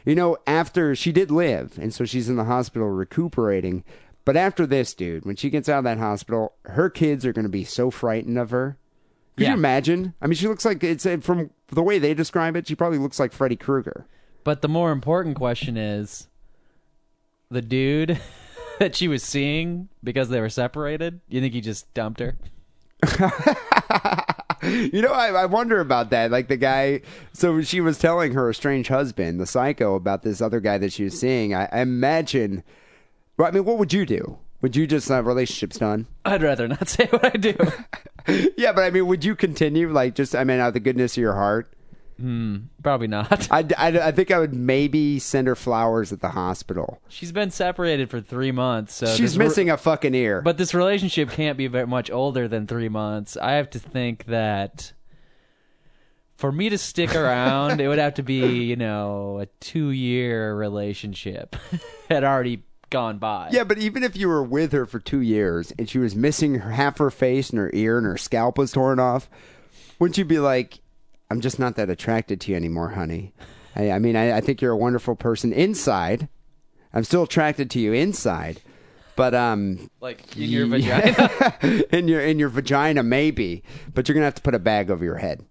You know, after she did live, and so she's in the hospital recuperating. But after this, dude, when she gets out of that hospital, her kids are going to be so frightened of her. Could Yeah. you imagine? I mean, she looks like it's uh, from the way they describe it. She probably looks like Freddy Krueger. but the more important question is the dude that she was seeing because they were separated. You think he just dumped her? You know, I, I wonder about that. Like the guy, so she was telling her estranged husband, the psycho, about this other guy that she was seeing. I, I imagine. Well, I mean, what would you do? Would you just have relationships done? I'd rather not say what I do. yeah, but I mean, would you continue? Like, just I mean, out of the goodness of your heart. Hmm, probably not. I, I, I think I would maybe send her flowers at the hospital. She's been separated for three months, so She's this re- missing a fucking ear. But this relationship can't be very much older than three months. I have to think that for me to stick around, it would have to be, you know, a two year relationship had already gone by. yeah, but even if you were with her for two years and she was missing her, half her face and her ear and her scalp was torn off, wouldn't you be like, I'm just not that attracted to you anymore, honey? I, I mean, I, I think you're a wonderful person inside. I'm still attracted to you inside. But um, Like in your vagina. in your in your vagina maybe, but you're gonna have to put a bag over your head.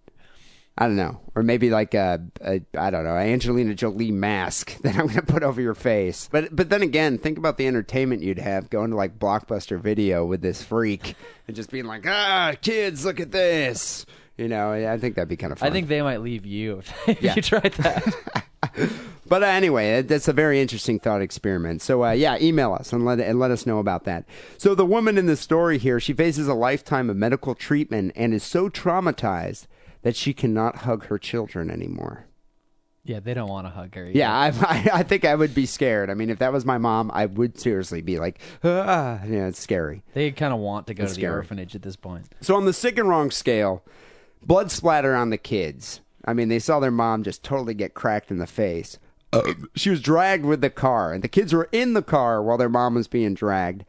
I don't know, or maybe like a, a I don't know, Angelina Jolie mask that I'm gonna put over your face. But but then again, think about the entertainment you'd have going to like Blockbuster Video with this freak and just being like, ah, kids, look at this. You know, I think that'd be kind of fun. I think they might leave you if Yeah. you tried that. But uh, anyway, that's a very interesting thought experiment. So uh, yeah, email us and let and let us know about that. So the woman in the story here, she faces a lifetime of medical treatment and is so traumatized that she cannot hug her children anymore. yeah, they don't want to hug her. either. Yeah, I, I, I think I would be scared. I mean, if that was my mom, I would seriously be like, ah, yeah, it's scary. They kind of want to go That's to the scary. orphanage at this point. So on the sick and wrong scale, blood splatter on the kids. I mean, they saw their mom just totally get cracked in the face. she was dragged with the car, and the kids were in the car while their mom was being dragged,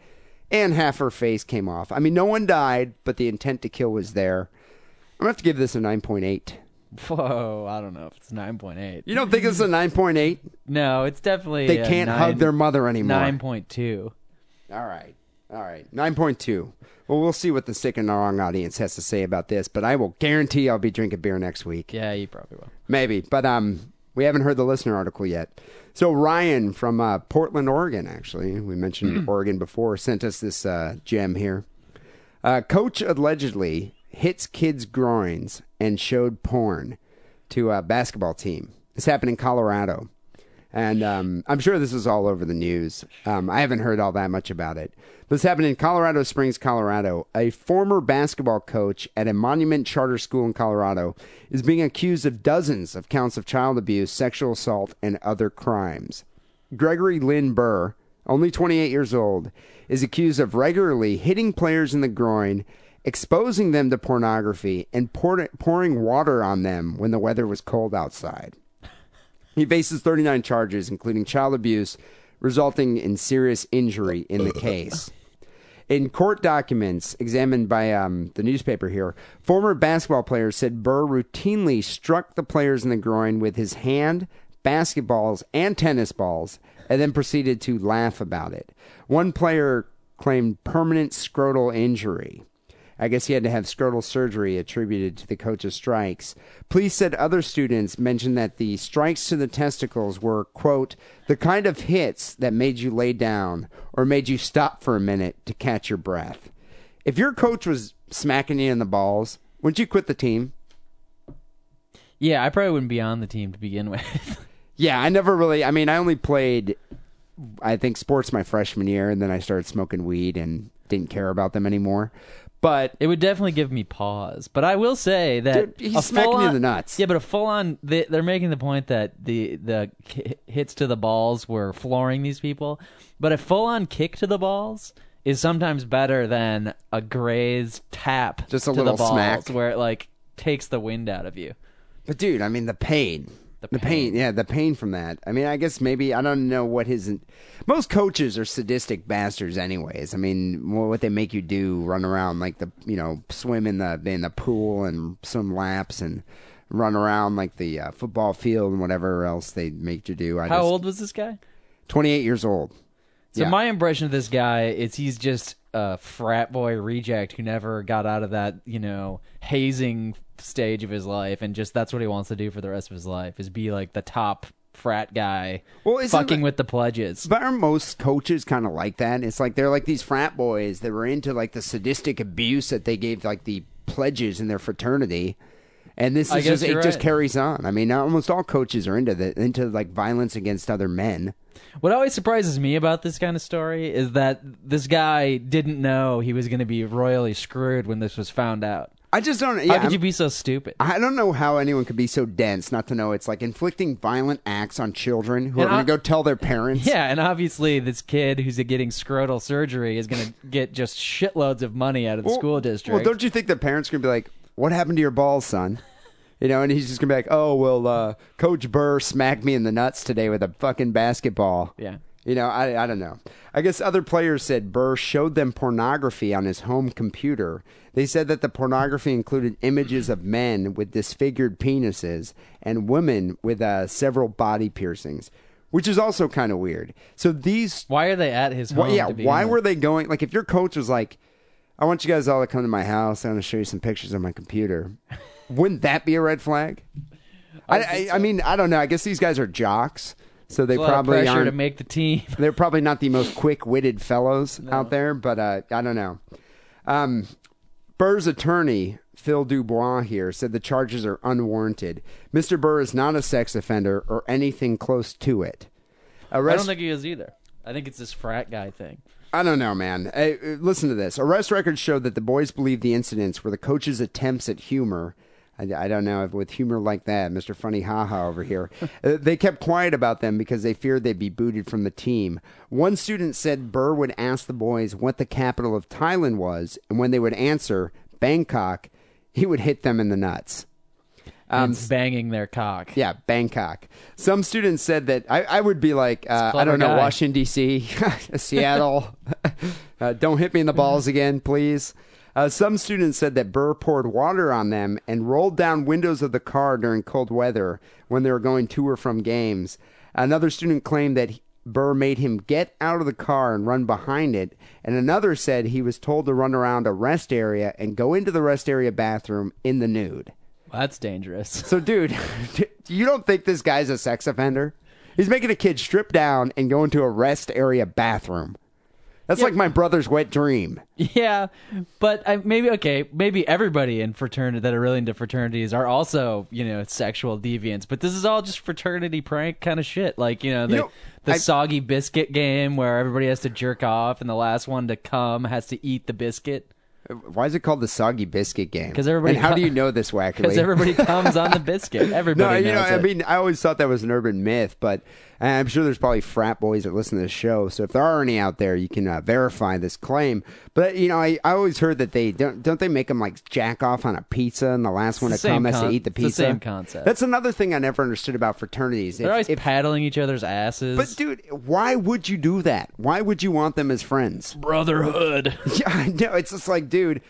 and half her face came off. I mean, no one died, but the intent to kill was there. I'm gonna have to give this a 9.8. Whoa, I don't know if it's nine point eight. You don't think it's a 9.8? No, it's definitely They a can't nine- hug their mother anymore. Nine point two. All right. All right. 9.2. Well, we'll see what the sick and wrong audience has to say about this, but I will guarantee I'll be drinking beer next week. Yeah, you probably will. Maybe, but um, we haven't heard the listener article yet. So Ryan from uh, Portland, Oregon, actually, we mentioned Oregon before, sent us this uh, gem here. Uh, coach allegedly hits kids' groins and showed porn to a basketball team. This happened in Colorado, and um, I'm sure this is all over the news. Um, I haven't heard all that much about it. This happened in Colorado Springs, Colorado. A former basketball coach at a Monument Charter School in Colorado is being accused of dozens of counts of child abuse, sexual assault, and other crimes. Gregory Lynn Burr, only 28 years old, is accused of regularly hitting players in the groin, exposing them to pornography, and pour- pouring water on them when the weather was cold outside. He faces 39 charges, including child abuse, resulting in serious injury in the case. In court documents examined by um, the newspaper here, former basketball players said Burr routinely struck the players in the groin with his hand, basketballs, and tennis balls, and then proceeded to laugh about it. One player claimed permanent scrotal injury. I guess he had to have scrotal surgery attributed to the coach's strikes. Police said other students mentioned that the strikes to the testicles were, quote, the kind of hits that made you lay down or made you stop for a minute to catch your breath. If your coach was smacking you in the balls, wouldn't you quit the team? Yeah, I probably wouldn't be on the team to begin with. Yeah, I never really, I mean, I only played, I think, sports my freshman year, and then I started smoking weed and didn't care about them anymore. But it would definitely give me pause. But I will say that Dude, he's a smacking you in the nuts. Yeah, but a full on they, they're making the point that the the ki- hits to the balls were flooring these people, but a full on kick to the balls is sometimes better than a grazed tap Just a to little the balls smack. where it like takes the wind out of you. But dude, I mean the pain. The The pain. pain. yeah, the pain from that. I mean, I guess maybe I don't know what his. Most coaches are sadistic bastards, anyways. I mean, what they make you do, run around like the, you know, swim in the in the pool and swim laps and run around like the uh, football field and whatever else they make you do. I How just, old was this guy? Twenty eight years old. So Yeah. my impression of this guy is he's just a frat boy reject who never got out of that, you know, hazing stage of his life and just that's what he wants to do for the rest of his life is be like the top frat guy Well, fucking with the pledges. But are most coaches kind of like that? It's like they're like these frat boys that were into like the sadistic abuse that they gave like the pledges in their fraternity. And this is just it you're just carries on. I mean, almost all coaches are into the into like violence against other men. What always surprises me about this kind of story is that this guy didn't know he was going to be royally screwed when this was found out. I just don't. How Yeah, could I'm- you be so stupid? I don't know how anyone could be so dense not to know it's like inflicting violent acts on children who And are going to go tell their parents. Yeah, and obviously this kid who's getting scrotal surgery is going to get just shitloads of money out of the Well- school district. Well, don't you think the parents are going to be like, "What happened to your balls, son?" You know, and he's just going to be like, "Oh, well, uh, Coach Burr smacked me in the nuts today with a fucking basketball." Yeah. You know, I, I don't know. I guess other players said Burr showed them pornography on his home computer. They said that the pornography included images of men with disfigured penises and women with uh, several body piercings, which is also kind of weird. So these Why are they at his home? well, yeah, why were they going? Like, if your coach was like, "I want you guys all to come to my house. I want to show you some pictures on my computer," wouldn't that be a red flag? I, I, I mean, I don't know. I guess these guys are jocks, so they probably aren't. to make the team? they're probably not the most quick-witted fellows out there, but uh, I don't know. Um, Burr's attorney, Phil Dubois, here said the charges are unwarranted. Mr. Burr is not a sex offender or anything close to it. I don't think he is either. I think it's this frat guy thing. I don't know, man. Hey, uh, listen to this. Arrest records show that the boys believe the incidents were the coach's attempts at humor. I, I don't know if with humor like that, Mr. Funny Haha over here. uh, they kept quiet about them because they feared they'd be booted from the team. One student said Burr would ask the boys what the capital of Thailand was, and when they would answer Bangkok, he would hit them in the nuts. Um, banging their cock. Yeah, Bangkok. Some students said that I, I would be like, uh, I don't know, guy. Washington D.C., Seattle. uh, don't hit me in the balls again, please. Uh, some students said that Burr poured water on them and rolled down windows of the car during cold weather when they were going to or from games. Another student claimed that he- Burr made him get out of the car and run behind it, and another said he was told to run around a rest area and go into the rest area bathroom in the nude. That's dangerous. So, dude, you don't think this guy's a sex offender? He's making a kid strip down and go into a rest area bathroom. That's like my brother's wet dream. Yeah, but I, maybe okay, maybe everybody in fraternity that are really into fraternities are also you know sexual deviants. But this is all just fraternity prank kind of shit, like you know the You know, the I- soggy biscuit game where everybody has to jerk off and the last one to come has to eat the biscuit Why is it called the soggy biscuit game? Because everybody And how co- do you know this Wackerly? because everybody comes on the biscuit. No, Everybody you know, knows I mean, I always thought that was an urban myth, but I'm sure there's probably frat boys that listen to this show. So if there are any out there, you can uh, verify this claim. But you know, I, I always heard that they don't don't they make them like jack off on a pizza, and the last one the to come same has to eat the it's the pizza. same concept. That's another thing I never understood about fraternities. They're If- always if- paddling each other's asses. But dude, why would you do that? Why would you want them as friends? brotherhood. Yeah, I know. It's just like, dude,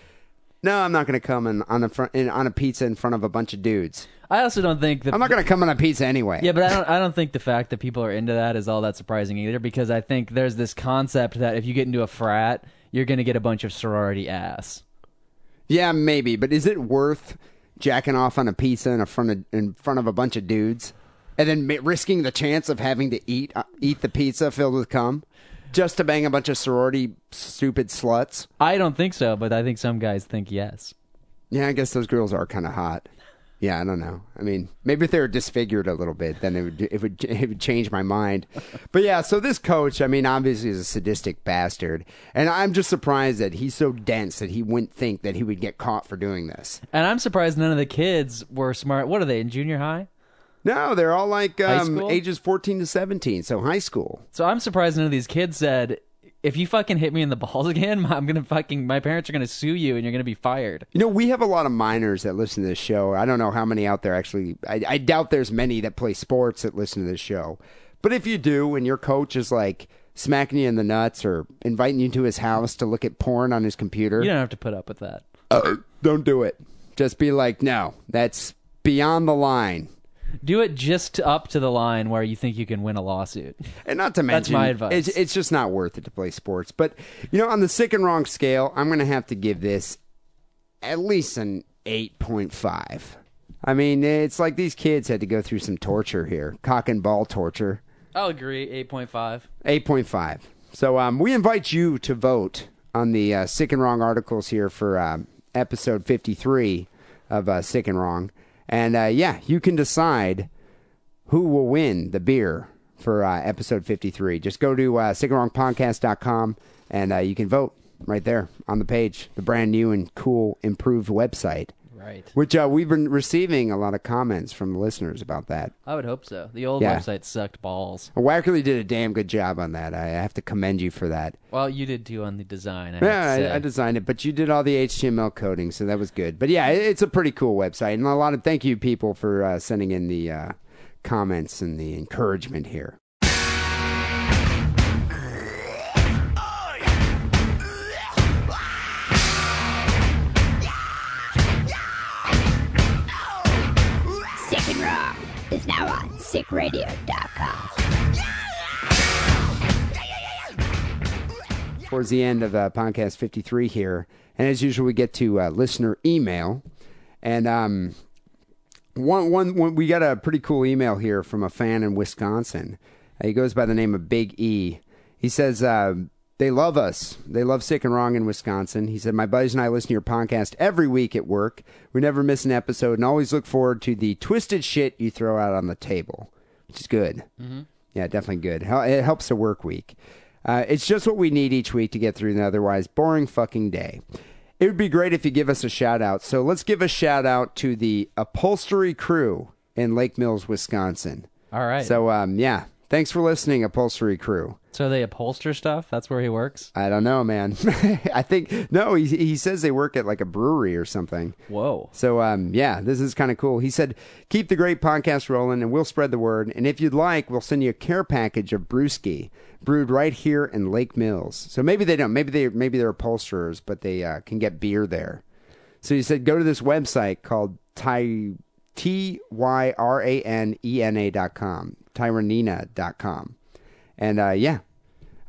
no, I'm not going to come in, on a front in, on a pizza in front of a bunch of dudes. I also don't think that I'm not going to come on a pizza anyway. Yeah, but I don't. I don't think the fact that people are into that is all that surprising either. Because I think there's this concept that if you get into a frat, you're going to get a bunch of sorority ass. Yeah, maybe, but is it worth jacking off on a pizza in a front of in front of a bunch of dudes, and then ma- risking the chance of having to eat uh, eat the pizza filled with cum, just to bang a bunch of sorority stupid sluts? I don't think so, but I think some guys think yes. Yeah, I guess those girls are kind of hot. Yeah, I don't know. I mean, maybe if they were disfigured a little bit, then it would it would it would change my mind. But yeah, so this coach, I mean, obviously is a sadistic bastard, and I'm just surprised that he's so dense that he wouldn't think that he would get caught for doing this. And I'm surprised none of the kids were smart. What are they in junior high? No, they're all like um, ages 14 to 17, so high school. So I'm surprised none of these kids said, "If you fucking hit me in the balls again, I'm gonna fucking my parents are gonna sue you and you're gonna be fired." You know, we have a lot of minors that listen to this show. I don't know how many out there actually. I, I doubt there's many that play sports that listen to this show. But if you do, and your coach is like smacking you in the nuts or inviting you to his house to look at porn on his computer, You don't have to put up with that. Uh, don't do it. Just be like, no, that's beyond the line. Do it just up to the line where you think you can win a lawsuit. And not to mention, That's my advice. It's, it's just not worth it to play sports. But you know, on the sick and wrong scale, I'm going to have to give this at least an eight point five. I mean, it's like these kids had to go through some torture here, cock and ball torture. I'll agree. Eight point five. Eight point five. So um, we invite you to vote on the uh, sick and wrong articles here for um, episode fifty three of uh, sick and wrong, and uh, yeah, you can decide who will win the beer for uh, episode 53. Just go to uh, and uh, you can vote. right there on the page, the brand new and cool, improved website. Right. Which uh, we've been receiving a lot of comments from the listeners about that. I would hope so. The old Yeah. website sucked balls. Wackerly did a damn good job on that. I have to commend you for that. Well, you did too on the design. I have Yeah, to say. I, I designed it, but you did all the HTML coding, so that was good. But yeah, it, it's a pretty cool website, and a lot of thank you people for uh, sending in the uh, comments and the encouragement here. sickradio.com. towards the end of uh, podcast 53 here. And as usual, we get to uh, listener email. And um, one, one, one, we got a pretty cool email here from a fan in Wisconsin. Uh, he goes by the name of Big E. He says, uh, they love us. They love Sick and Wrong in Wisconsin. He said, My buddies and I listen to your podcast every week at work. We never miss an episode and always look forward to the twisted shit you throw out on the table, which is good. Yeah, definitely good. It helps the work week. Uh, it's just what we need each week to get through an otherwise boring fucking day. It would be great if you give us a shout out. So let's give a shout out to the upholstery crew in Lake Mills, Wisconsin. All right. So, um, yeah, thanks for listening, upholstery crew. So they upholster stuff. That's where he works. I don't know, man. I think no. He he says they work at like a brewery or something. Whoa. So um, yeah, this is kind of cool. He said, "Keep the great podcast rolling, and we'll spread the word. And if you'd like, we'll send you a care package of brewski brewed right here in Lake Mills. So maybe they don't. Maybe they maybe they're upholsterers, but they uh, can get beer there. So he said, go to this website called Ty T Y R A N E N A dot com, Tyranena dot com, and uh, yeah."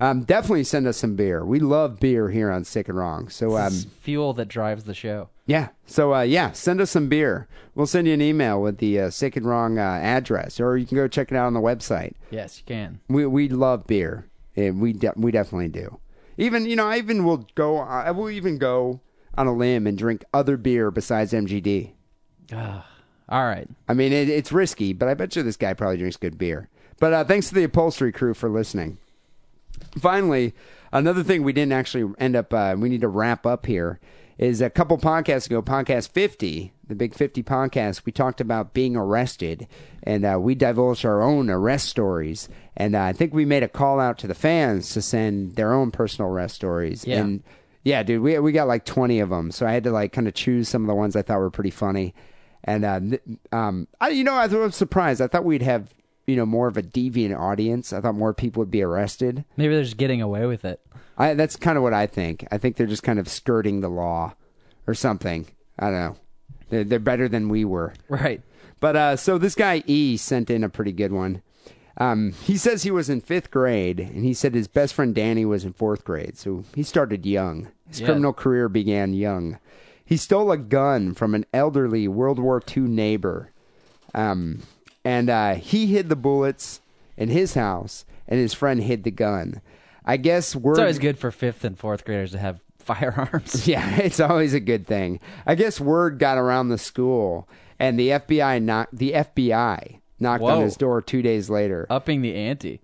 Um, definitely send us some beer. We love beer here on Sick and Wrong. So um, It's fuel that drives the show. yeah. So uh, yeah, send us some beer. We'll send you an email with the uh, sick and wrong uh, address, or you can go check it out on the website. Yes, you can. We we love beer, and we de- we definitely do. Even you know, I even will go. I will even go on a limb and drink other beer besides MGD. Ah, All right. I mean, it, it's risky, but I bet you this guy probably drinks good beer. But uh, thanks to the upholstery crew for listening. Finally, another thing we didn't actually end up, uh, we need to wrap up here is a couple podcasts ago, podcast 50, the Big 50 podcast, we talked about being arrested and uh, we divulged our own arrest stories. And uh, I think we made a call out to the fans to send their own personal arrest stories. Yeah. And yeah, dude, we, we got like 20 of them. So I had to like kind of choose some of the ones I thought were pretty funny. And, uh, um, I, you know, I was surprised. I thought we'd have, you know, more of a deviant audience. I thought more people would be arrested. Maybe they're just getting away with it. I, that's kind of what I think. I think they're just kind of skirting the law or something. I don't know. They're, they're better than we were. Right. But uh, so this guy E sent in a pretty good one. Um, he says he was in fifth grade, and he said his best friend Danny was in fourth grade. So he started young. His Yeah. criminal career began young. He stole a gun from an elderly World War II neighbor, um, and uh, he hid the bullets in his house, and his friend hid the gun. I guess word. It's always good for fifth and fourth graders to have firearms. Yeah, it's always a good thing. I guess word got around the school, and the FBI knocked the FBI knocked on his door two days later. Upping the ante.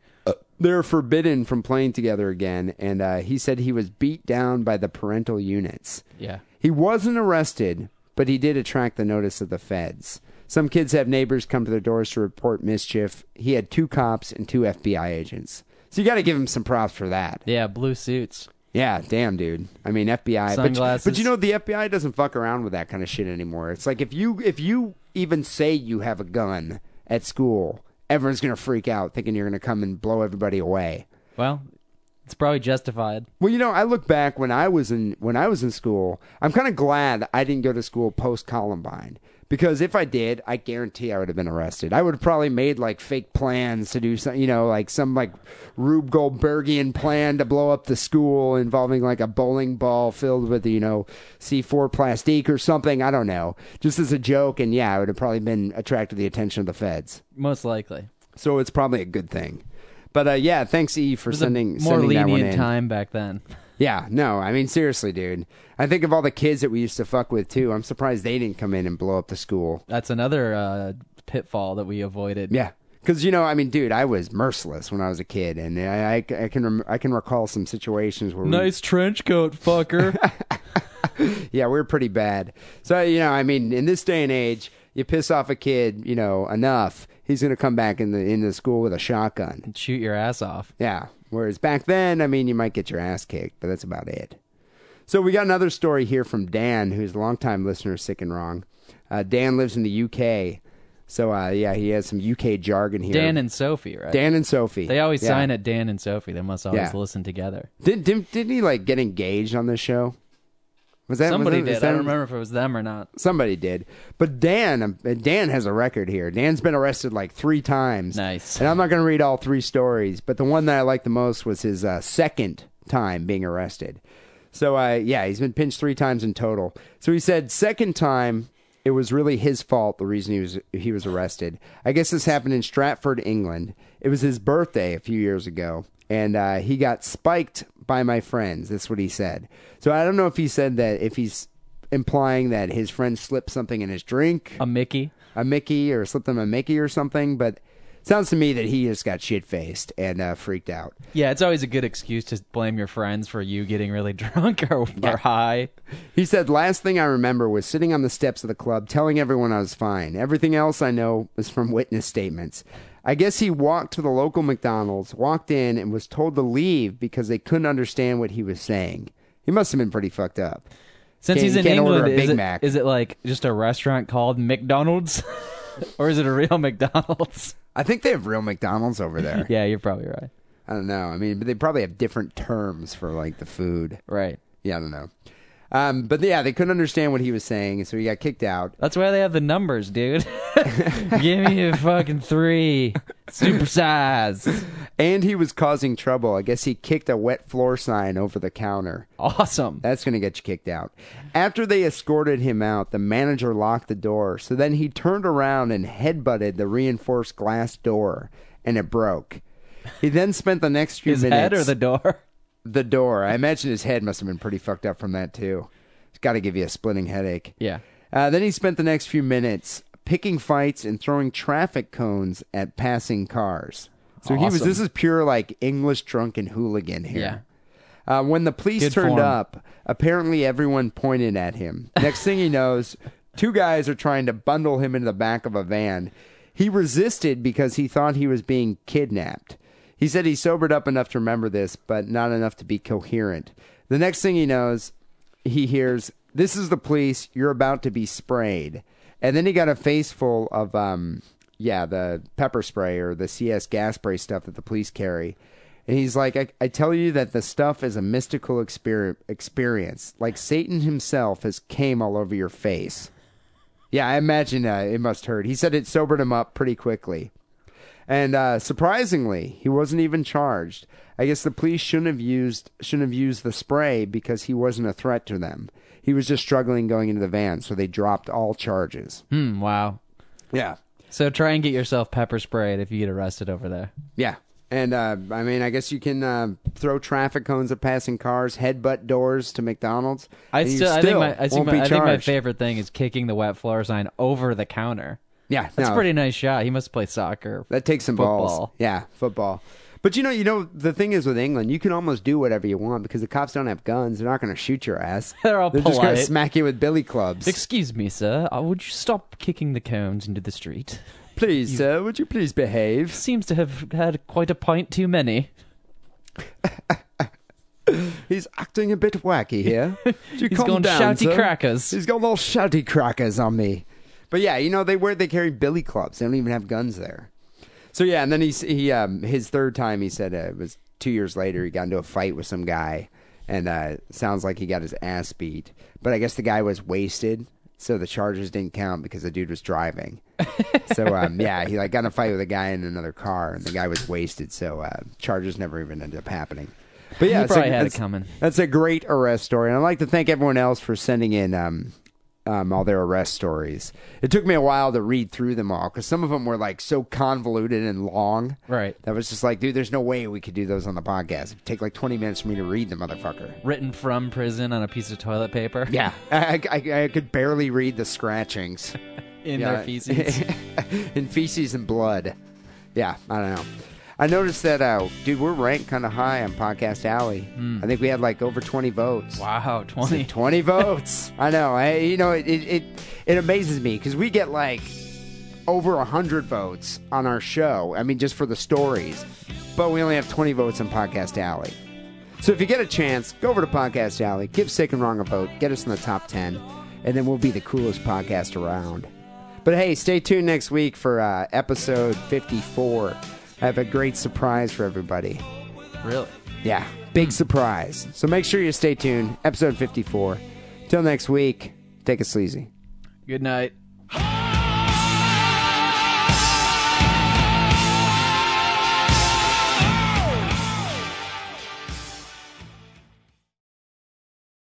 They're forbidden from playing together again, and uh, he said he was beat down by the parental units. Yeah. He wasn't arrested, but he did attract the notice of the feds. Some kids have neighbors come to their doors to report mischief. He had two cops and two FBI agents. So you got to give him some props for that. Yeah, blue suits. Yeah, damn, dude. I mean, FBI. But, Sunglasses. but you know, the FBI doesn't fuck around with that kind of shit anymore. It's like if you if you even say you have a gun at school, everyone's gonna freak out, thinking you're gonna come and blow everybody away. Well, it's probably justified. Well, you know, I look back when I was in when I was in school. I'm kind of glad I didn't go to school post Columbine because if I did, I guarantee I would have been arrested. I would have probably made like fake plans to do some, you know, like some like Rube Goldbergian plan to blow up the school involving like a bowling ball filled with you know C4 plastique or something. I don't know, just as a joke. And yeah, I would have probably been attracted the attention of the feds. Most likely. So it's probably a good thing. But uh, yeah, thanks E for sending a more sending that one lenient in. time back then. Yeah, no, I mean seriously, dude. I think of all the kids that we used to fuck with too. I'm surprised they didn't come in and blow up the school. That's another uh, pitfall that we avoided. Yeah, Because you know, I mean, dude, I was merciless when I was a kid, and I, I, I can rem- I can recall some situations where we, Nice trench coat, fucker. yeah, we are pretty bad. So you know, I mean, in this day and age, you piss off a kid, you know, enough, he's gonna come back in the into school with a shotgun. Shoot your ass off. Yeah. Whereas back then, I mean, you might get your ass kicked, but that's about it. So we got another story here from Dan, who's a longtime listener, of sick and wrong. Uh, Dan lives in the UK, so uh, yeah, he has some UK jargon here. Dan and Sophie, right? Dan and Sophie. They always Yeah. sign it Dan and Sophie. They must always Yeah. listen together. Didn't, didn't didn't he like get engaged on this show? Was that was Somebody did. that- I don't remember if it was them or not. Somebody did, but Dan um, Dan has a record here. Dan's been arrested like three times. Nice. And I'm not going to read all three stories, but the one that I liked the most was his uh, second time being arrested. So uh, yeah, he's been pinched three times in total. So he said second time it was really his fault. The reason he was he was arrested. I guess this happened in Stratford, England. It was his birthday a few years ago, and uh, he got spiked by my friends. That's what he said. So I don't know if he said that if he's implying that his friend slipped something in his drink, A Mickey. a Mickey, or slipped him a Mickey or something, but. it Sounds to me that he just got shit faced and uh, freaked out. Yeah, it's always a good excuse to blame your friends for you getting really drunk or, or high. He said, Last thing I remember was sitting on the steps of the club telling everyone I was fine. Everything else I know was from witness statements. I guess he walked to the local McDonald's, walked in, and was told to leave because they couldn't understand what he was saying. He must have been pretty fucked up. Since Can't- he's in can't order England, a Big is it, Mac. is it like just a restaurant called McDonald's? or is it a real McDonald's? I think they have real McDonald's over there. yeah, you're probably right. I don't know. I mean, but they probably have different terms for like the food. Right. Yeah, I don't know. Um, but yeah, they couldn't understand what he was saying, so he got kicked out. That's why they have the numbers, dude. Give me a fucking three. Supersize. And he was causing trouble. I guess he kicked a wet floor sign over the counter. Awesome. That's going to get you kicked out. After they escorted him out, the manager locked the door. So then he turned around and headbutted the reinforced glass door, and it broke. He then spent the next few His minutes. head or the door? The door. I imagine his head must have been pretty fucked up from that too. It's got to give you a splitting headache. Yeah. Uh, then he spent the next few minutes picking fights and throwing traffic cones at passing cars. So he was. Awesome. This is pure like English drunken hooligan here. Yeah. Uh, when the police Good turned form. up, apparently everyone pointed at him. Next thing he knows, two guys are trying to bundle him into the back of a van. He resisted because he thought he was being kidnapped. He said he sobered up enough to remember this, but not enough to be coherent. The next thing he knows, he hears, This is the police. You're about to be sprayed. And then he got a face full of, um, yeah, the pepper spray or the CS gas spray stuff that the police carry. And he's like, I, I tell you that the stuff is a mystical exper- experience. Like Satan himself has came all over your face. Yeah, I imagine uh, it must hurt. He said it sobered him up pretty quickly. And uh, surprisingly, he wasn't even charged. I guess the police shouldn't have used shouldn't have used the spray because he wasn't a threat to them. He was just struggling going into the van, so they dropped all charges. Hmm, wow. Yeah. So try and get yourself pepper sprayed if you get arrested over there. Yeah. And uh, I mean, I guess you can uh, throw traffic cones at passing cars, headbutt doors to McDonald's. I you still, I think my, I, think my, I think my favorite thing is kicking the wet floor sign over the counter. Yeah, That's no, a pretty nice shot. He must play soccer. That takes some balls. Football. Yeah, football. But you know, you know, the thing is with England, you can almost do whatever you want because the cops don't have guns. They're not going to shoot your ass. They're all They're just going to smack you with billy clubs. Excuse me, sir. Uh, would you stop kicking the cones into the street? please, sir, would you please behave? Seems to have had quite a pint too many. He's acting a bit wacky here. You He's gone down, shouty sir? crackers. He's got little shouty crackers on me. But yeah, you know they wear they carry billy clubs. They don't even have guns there. So yeah, and then he's he um his third time he said uh, it was two years later he got into a fight with some guy, and uh, sounds like he got his ass beat. But I guess the guy was wasted, so the charges didn't count because the dude was driving. so um yeah, he like got in a fight with a guy in another car, and the guy was wasted, so uh, charges never even ended up happening. But yeah, He it's a- probably had it coming. that's a great arrest story, and I'd like to thank everyone else for sending in um, um, all their arrest stories. It took me a while to read through them all because some of them were like so convoluted and long. Right. That was just like, dude, there's no way we could do those on the podcast. It'd take like 20 minutes for me to read the motherfucker. Written from prison on a piece of toilet paper. Yeah, I, I, I could barely read the scratchings In Yeah. their feces. in feces and blood. yeah, I don't know. I noticed that, uh, dude, we're ranked kind of high on Podcast Alley. I think we had like over 20 votes. Wow, twenty. 20 votes. I know. I, you know, it it, it, it amazes me because we get like over 100 votes on our show. I mean, just for the stories. But we only have 20 votes on Podcast Alley. So if you get a chance, go over to Podcast Alley, give Sick and Wrong a vote, get us in the top 10, and then we'll be the coolest podcast around. But hey, stay tuned next week for uh, episode 54. I have a great surprise for everybody. Really? Yeah, big surprise. So make sure you stay tuned. Episode 54. Till next week, take it sleazy. Good night.